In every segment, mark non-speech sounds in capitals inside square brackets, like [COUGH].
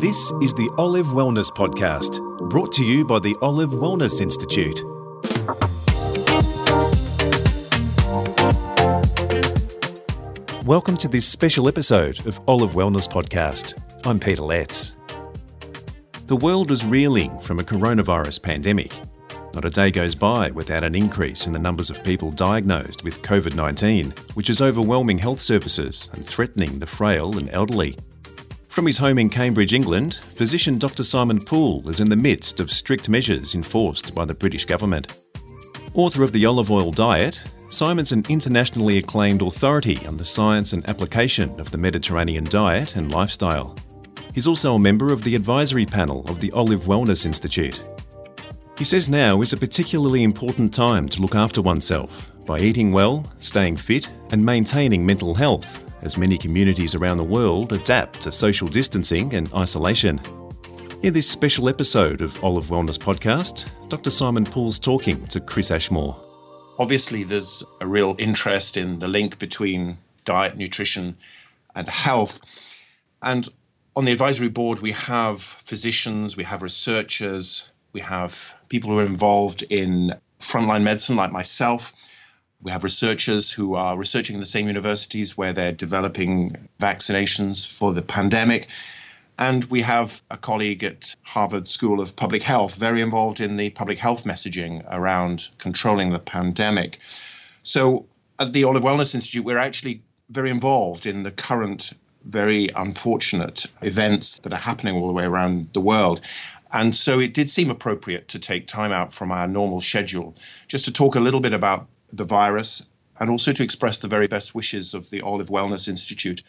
This is the Olive Wellness Podcast, brought to you by the Olive Wellness Institute. Welcome to this special episode of Olive Wellness Podcast. I'm Peter Letts. The world is reeling from a coronavirus pandemic. Not a day goes by without an increase in the numbers of people diagnosed with COVID 19, which is overwhelming health services and threatening the frail and elderly. From his home in Cambridge, England, physician Dr. Simon Poole is in the midst of strict measures enforced by the British government. Author of The Olive Oil Diet, Simon's an internationally acclaimed authority on the science and application of the Mediterranean diet and lifestyle. He's also a member of the advisory panel of the Olive Wellness Institute. He says now is a particularly important time to look after oneself by eating well, staying fit, and maintaining mental health as many communities around the world adapt to social distancing and isolation. In this special episode of Olive Wellness Podcast, Dr. Simon Poole's talking to Chris Ashmore. Obviously, there's a real interest in the link between diet, nutrition, and health. And on the advisory board, we have physicians, we have researchers, we have people who are involved in frontline medicine, like myself we have researchers who are researching in the same universities where they're developing vaccinations for the pandemic. And we have a colleague at Harvard School of Public Health, very involved in the public health messaging around controlling the pandemic. So at the Olive Wellness Institute, we're actually very involved in the current very unfortunate events that are happening all the way around the world. And so it did seem appropriate to take time out from our normal schedule just to talk a little bit about the virus and also to express the very best wishes of the Olive Wellness Institute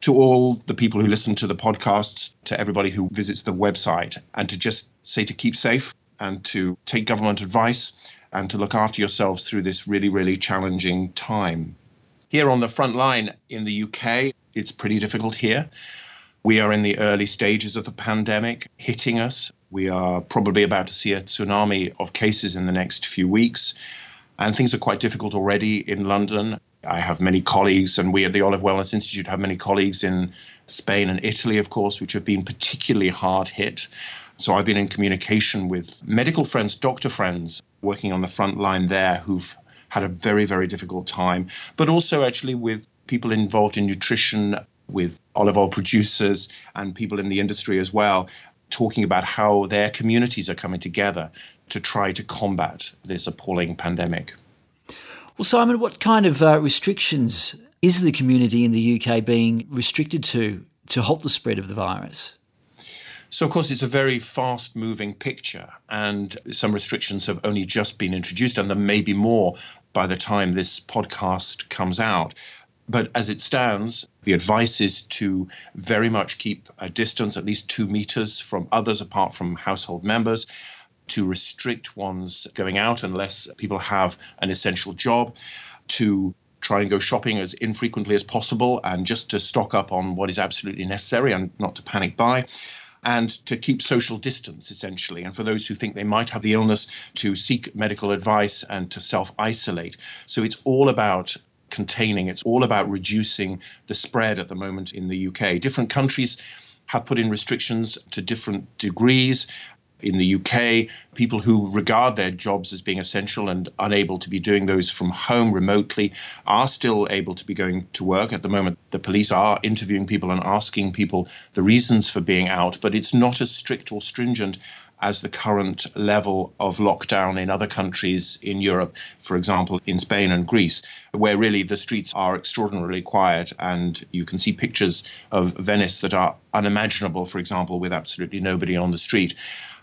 to all the people who listen to the podcasts, to everybody who visits the website, and to just say to keep safe and to take government advice and to look after yourselves through this really, really challenging time. Here on the front line in the UK, it's pretty difficult here. We are in the early stages of the pandemic hitting us. We are probably about to see a tsunami of cases in the next few weeks. And things are quite difficult already in London. I have many colleagues, and we at the Olive Wellness Institute have many colleagues in Spain and Italy, of course, which have been particularly hard hit. So I've been in communication with medical friends, doctor friends working on the front line there who've had a very, very difficult time, but also actually with people involved in nutrition, with olive oil producers, and people in the industry as well, talking about how their communities are coming together to try to combat this appalling pandemic. Well, Simon, what kind of uh, restrictions is the community in the UK being restricted to to halt the spread of the virus? So, of course, it's a very fast moving picture, and some restrictions have only just been introduced, and there may be more by the time this podcast comes out. But as it stands, the advice is to very much keep a distance, at least two meters from others apart from household members, to restrict one's going out unless people have an essential job, to try and go shopping as infrequently as possible and just to stock up on what is absolutely necessary and not to panic buy and to keep social distance essentially. And for those who think they might have the illness to seek medical advice and to self isolate so it's all about containing. It's all about reducing the spread at the moment in the UK. Different countries have put in restrictions to different degrees. In the UK, people who regard their jobs as being essential and unable to be doing those from home remotely are still able to be going to work. At the moment, the police are interviewing people and asking people the reasons for being out, but it's not as strict or stringent as the current level of lockdown in other countries in Europe, for example, in Spain and Greece, where really the streets are extraordinarily quiet and you can see pictures of Venice that are unimaginable, for example, with absolutely nobody on the street.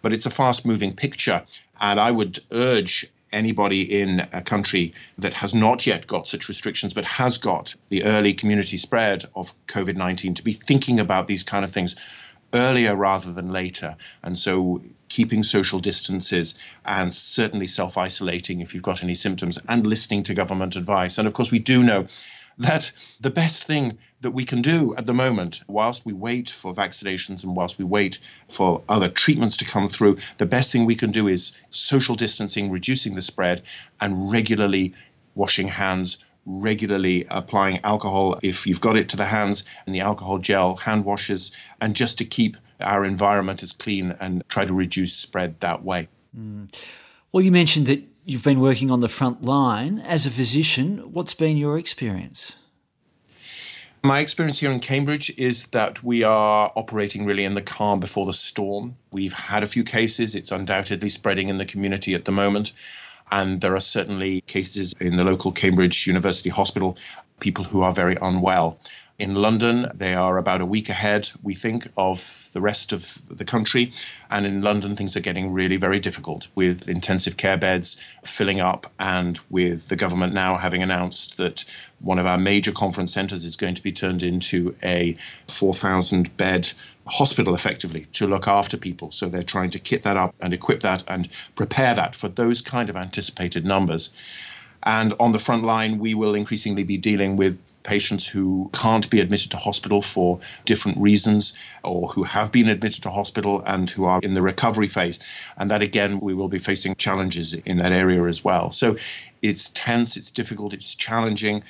But it's a fast moving picture, and I would urge anybody in a country that has not yet got such restrictions but has got the early community spread of COVID 19 to be thinking about these kind of things earlier rather than later. And so keeping social distances and certainly self isolating if you've got any symptoms and listening to government advice. And of course, we do know that the best thing that we can do at the moment, whilst we wait for vaccinations and whilst we wait for other treatments to come through, the best thing we can do is social distancing, reducing the spread, and regularly washing hands, regularly applying alcohol if you've got it to the hands and the alcohol gel, hand washes, and just to keep our environment as clean and try to reduce spread that way. Mm. Well, you mentioned that you've been working on the front line. As a physician, what's been your experience? My experience here in Cambridge is that we are operating really in the calm before the storm. We've had a few cases. It's undoubtedly spreading in the community at the moment. And there are certainly cases in the local Cambridge University Hospital, people who are very unwell. In London, they are about a week ahead, we think, of the rest of the country. And in London, things are getting really very difficult with intensive care beds filling up and with the government now having announced that one of our major conference centres is going to be turned into a 4,000 bed hospital effectively to look after people. So they're trying to kit that up and equip that and prepare that for those kind of anticipated numbers. And on the front line, we will increasingly be dealing with patients who can't be admitted to hospital for different reasons or who have been admitted to hospital and who are in the recovery phase. And that again, we will be facing challenges in that area as well. So it's tense, it's difficult, it's challenging.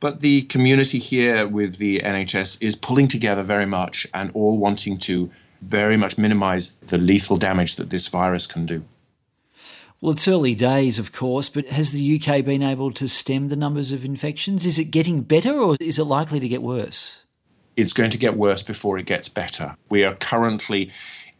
But the community here with the NHS is pulling together very much and all wanting to very much minimize the lethal damage that this virus can do. Well, it's early days, of course, but has the UK been able to stem the numbers of infections? Is it getting better or is it likely to get worse? It's going to get worse before it gets better. We are currently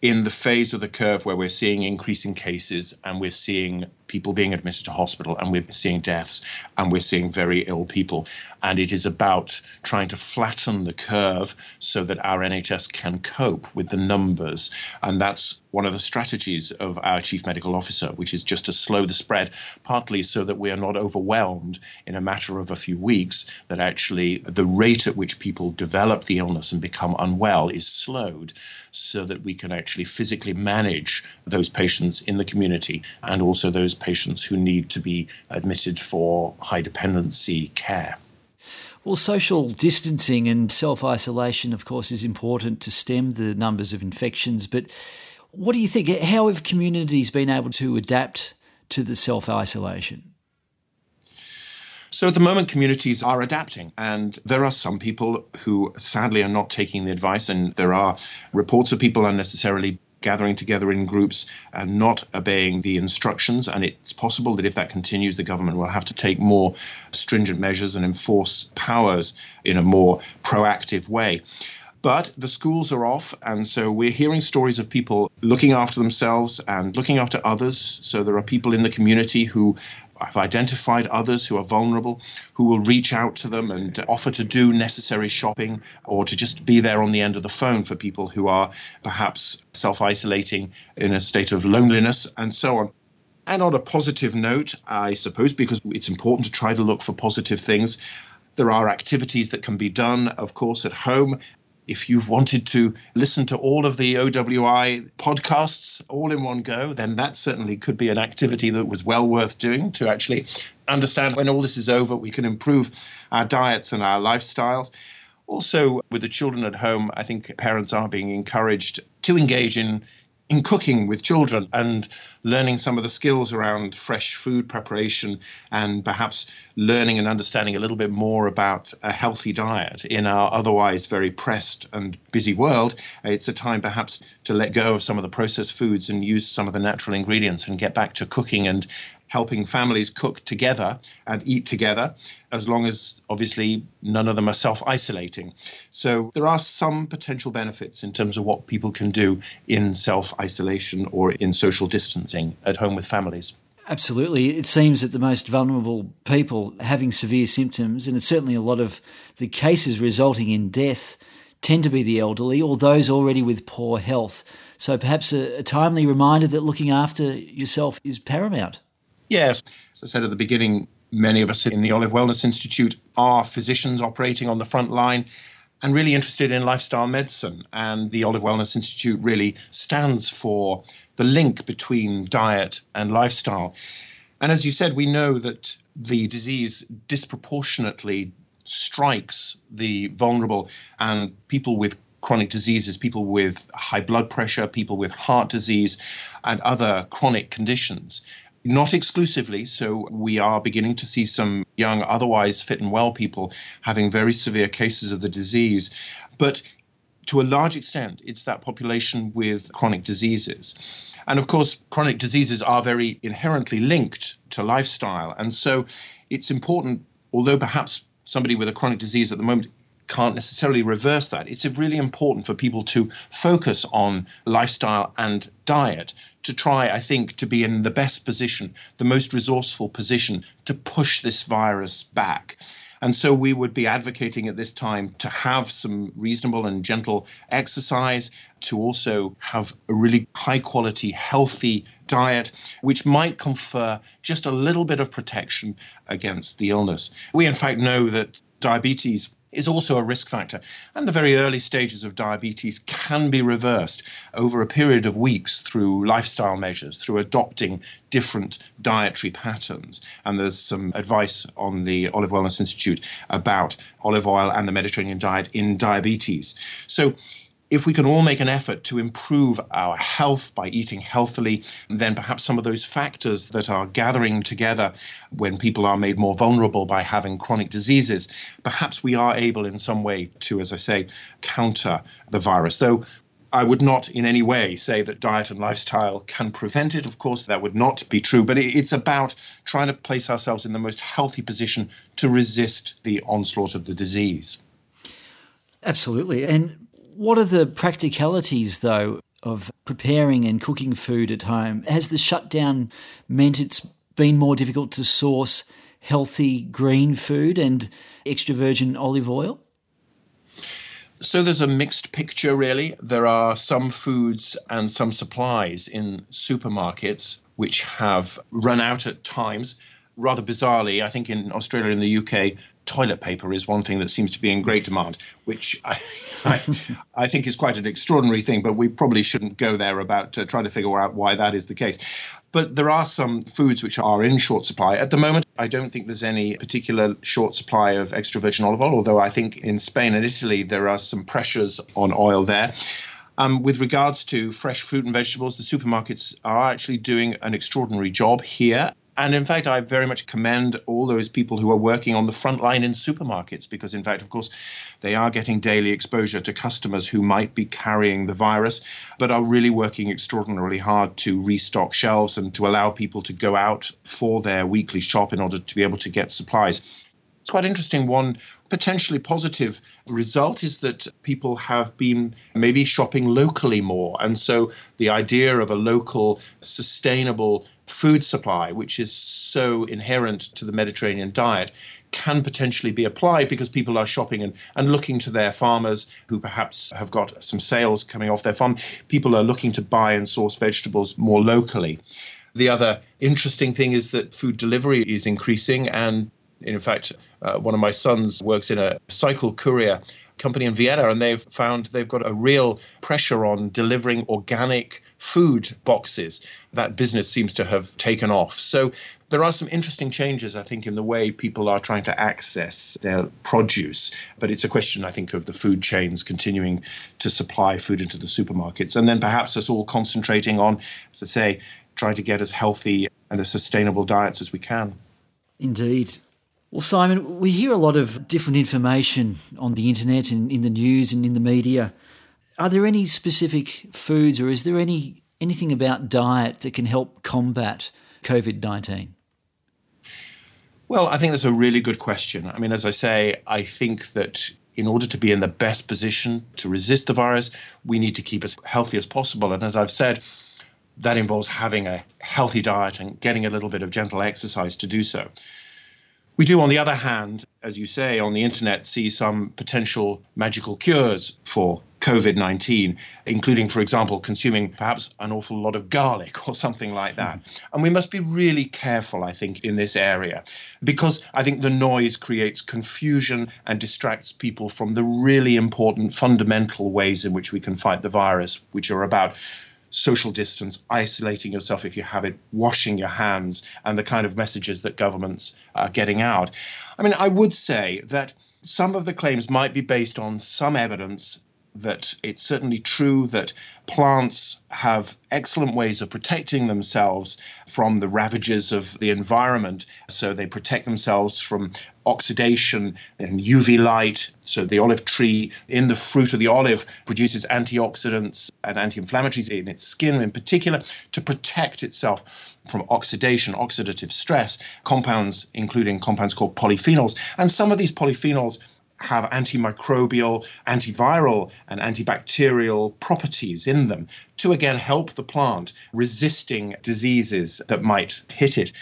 in the phase of the curve where we're seeing increasing cases and we're seeing people being admitted to hospital and we're seeing deaths and we're seeing very ill people. And it is about trying to flatten the curve so that our NHS can cope with the numbers. And that's one of the strategies of our chief medical officer, which is just to slow the spread, partly so that we are not overwhelmed in a matter of a few weeks, that actually the rate at which people develop the illness and become unwell is slowed so that we can actually physically manage those patients in the community and also those patients who need to be admitted for high dependency care. Well, social distancing and self isolation, of course, is important to stem the numbers of infections. But what do you think? How have communities been able to adapt to the self isolation? So at the moment, communities are adapting, and there are some people who sadly are not taking the advice, and there are reports of people unnecessarily gathering together in groups and not obeying the instructions. And it's possible that if that continues, the government will have to take more stringent measures and enforce powers in a more proactive way. But the schools are off, and so we're hearing stories of people looking after themselves and looking after others. So there are people in the community who have identified others who are vulnerable, who will reach out to them and offer to do necessary shopping or to just be there on the end of the phone for people who are perhaps self isolating in a state of loneliness and so on. And on a positive note, I suppose, because it's important to try to look for positive things, there are activities that can be done, of course, at home if you've wanted to listen to all of the OWI podcasts all in one go, then that certainly could be an activity that was well worth doing to actually understand when all this is over, we can improve our diets and our lifestyles. Also, with the children at home, I think parents are being encouraged to engage in in cooking with children and learning some of the skills around fresh food preparation and perhaps learning and understanding a little bit more about a healthy diet in our otherwise very pressed and busy world. It's a time perhaps to let go of some of the processed foods and use some of the natural ingredients and get back to cooking and helping families cook together and eat together, as long as obviously none of them are self isolating. So there are some potential benefits in terms of what people can do in self isolation or in social distancing at home with families. Absolutely. It seems that the most vulnerable people having severe symptoms, and it's certainly a lot of the cases resulting in death, tend to be the elderly or those already with poor health. So perhaps a, a timely reminder that looking after yourself is paramount. Yes. As I said at the beginning, many of us in the Olive Wellness Institute are physicians operating on the front line and really interested in lifestyle medicine. And the Olive Wellness Institute really stands for the link between diet and lifestyle. And as you said, we know that the disease disproportionately strikes the vulnerable and people with chronic diseases, people with high blood pressure, people with heart disease, and other chronic conditions not exclusively. So we are beginning to see some young, otherwise fit and well people having very severe cases of the disease. But to a large extent, it's that population with chronic diseases. And of course, chronic diseases are very inherently linked to lifestyle. And so it's important, although perhaps somebody with a chronic disease at the moment can't necessarily reverse that. It's really important for people to focus on lifestyle and diet to try, I think, to be in the best position, the most resourceful position to push this virus back. And so we would be advocating at this time to have some reasonable and gentle exercise, to also have a really high quality, healthy diet, which might confer just a little bit of protection against the illness. We, in fact, know that diabetes is also a risk factor. And the very early stages of diabetes can be reversed over a period of weeks through lifestyle measures, through adopting different dietary patterns. And there's some advice on the Olive Wellness Institute about olive oil and the Mediterranean diet in diabetes. So if we can all make an effort to improve our health by eating healthily, then perhaps some of those factors that are gathering together when people are made more vulnerable by having chronic diseases, perhaps we are able in some way to, as I say, counter the virus. Though I would not in any way say that diet and lifestyle can prevent it. Of course, that would not be true, but it's about trying to place ourselves in the most healthy position to resist the onslaught of the disease. Absolutely. And what are the practicalities, though, of preparing and cooking food at home? Has the shutdown meant it's been more difficult to source healthy green food and extra virgin olive oil? So there's a mixed picture, really. There are some foods and some supplies in supermarkets which have run out at times. Rather bizarrely, I think in Australia and the UK, toilet paper is one thing that seems to be in great demand, which I, [LAUGHS] I, I think is quite an extraordinary thing, but we probably shouldn't go there about uh, trying to figure out why that is the case. But there are some foods which are in short supply. At the moment, I don't think there's any particular short supply of extra virgin olive oil, although I think in Spain and Italy there are some pressures on oil there. Um, with regards to fresh fruit and vegetables, the supermarkets are actually doing an extraordinary job here. And in fact, I very much commend all those people who are working on the front line in supermarkets because, in fact, of course, they are getting daily exposure to customers who might be carrying the virus, but are really working extraordinarily hard to restock shelves and to allow people to go out for their weekly shop in order to be able to get supplies. It's quite interesting. One potentially positive result is that people have been maybe shopping locally more. And so the idea of a local, sustainable food supply, which is so inherent to the Mediterranean diet, can potentially be applied because people are shopping and, and looking to their farmers who perhaps have got some sales coming off their farm. People are looking to buy and source vegetables more locally. The other interesting thing is that food delivery is increasing and in fact, uh, one of my sons works in a cycle courier company in Vienna, and they've found they've got a real pressure on delivering organic food boxes. That business seems to have taken off. So there are some interesting changes, I think, in the way people are trying to access their produce. But it's a question, I think, of the food chains continuing to supply food into the supermarkets. And then perhaps us all concentrating on, as I say, trying to get as healthy and as sustainable diets as we can. Indeed. Well, Simon, we hear a lot of different information on the internet and in the news and in the media. Are there any specific foods or is there any anything about diet that can help combat COVID 19? Well, I think that's a really good question. I mean, as I say, I think that in order to be in the best position to resist the virus, we need to keep as healthy as possible. And as I've said, that involves having a healthy diet and getting a little bit of gentle exercise to do so. We do, on the other hand, as you say, on the internet, see some potential magical cures for COVID 19, including, for example, consuming perhaps an awful lot of garlic [LAUGHS] or something like that. Mm-hmm. And we must be really careful, I think, in this area, because I think the noise creates confusion and distracts people from the really important fundamental ways in which we can fight the virus, which are about social distance, isolating yourself if you have it, washing your hands, and the kind of messages that governments are getting out. I mean, I would say that some of the claims might be based on some evidence that it's certainly true that plants have excellent ways of protecting themselves from the ravages of the environment. So they protect themselves from oxidation and UV light. So the olive tree in the fruit of the olive produces antioxidants and anti-inflammatories in its skin in particular to protect itself from oxidation, oxidative stress, compounds including compounds called polyphenols. And some of these polyphenols have antimicrobial, antiviral, and antibacterial properties in them to again help the plant resisting diseases that might hit it.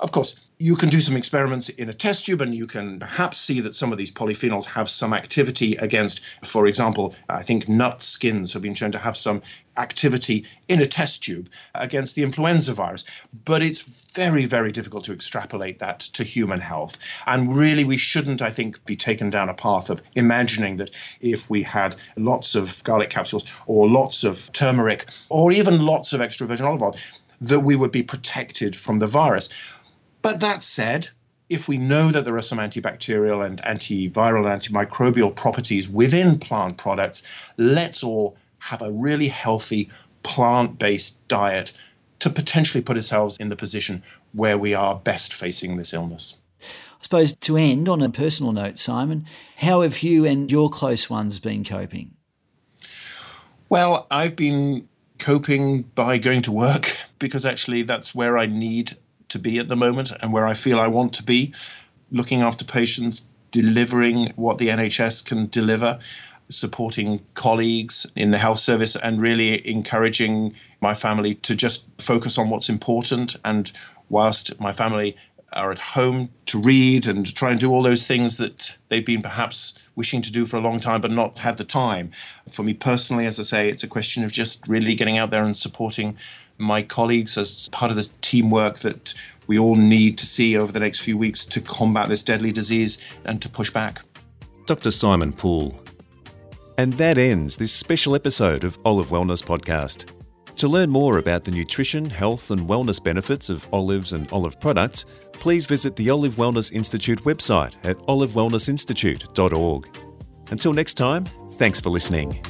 Of course, you can do some experiments in a test tube and you can perhaps see that some of these polyphenols have some activity against, for example, I think nut skins have been shown to have some activity in a test tube against the influenza virus. But it's very, very difficult to extrapolate that to human health. And really, we shouldn't, I think, be taken down a path of imagining that if we had lots of garlic capsules or lots of turmeric or even lots of extra virgin olive oil, that we would be protected from the virus. But that said, if we know that there are some antibacterial and antiviral and antimicrobial properties within plant products, let's all have a really healthy plant based diet to potentially put ourselves in the position where we are best facing this illness. I suppose to end on a personal note, Simon, how have you and your close ones been coping? Well, I've been coping by going to work [LAUGHS] because actually that's where I need to be at the moment and where I feel I want to be, looking after patients, delivering what the NHS can deliver, supporting colleagues in the health service, and really encouraging my family to just focus on what's important. And whilst my family are at home to read and try and do all those things that they've been perhaps wishing to do for a long time but not have the time. For me personally, as I say, it's a question of just really getting out there and supporting my colleagues as part of this teamwork that we all need to see over the next few weeks to combat this deadly disease and to push back. Dr. Simon Poole. And that ends this special episode of Olive Wellness Podcast. To learn more about the nutrition, health, and wellness benefits of olives and olive products, please visit the Olive Wellness Institute website at olivewellnessinstitute.org. Until next time, thanks for listening.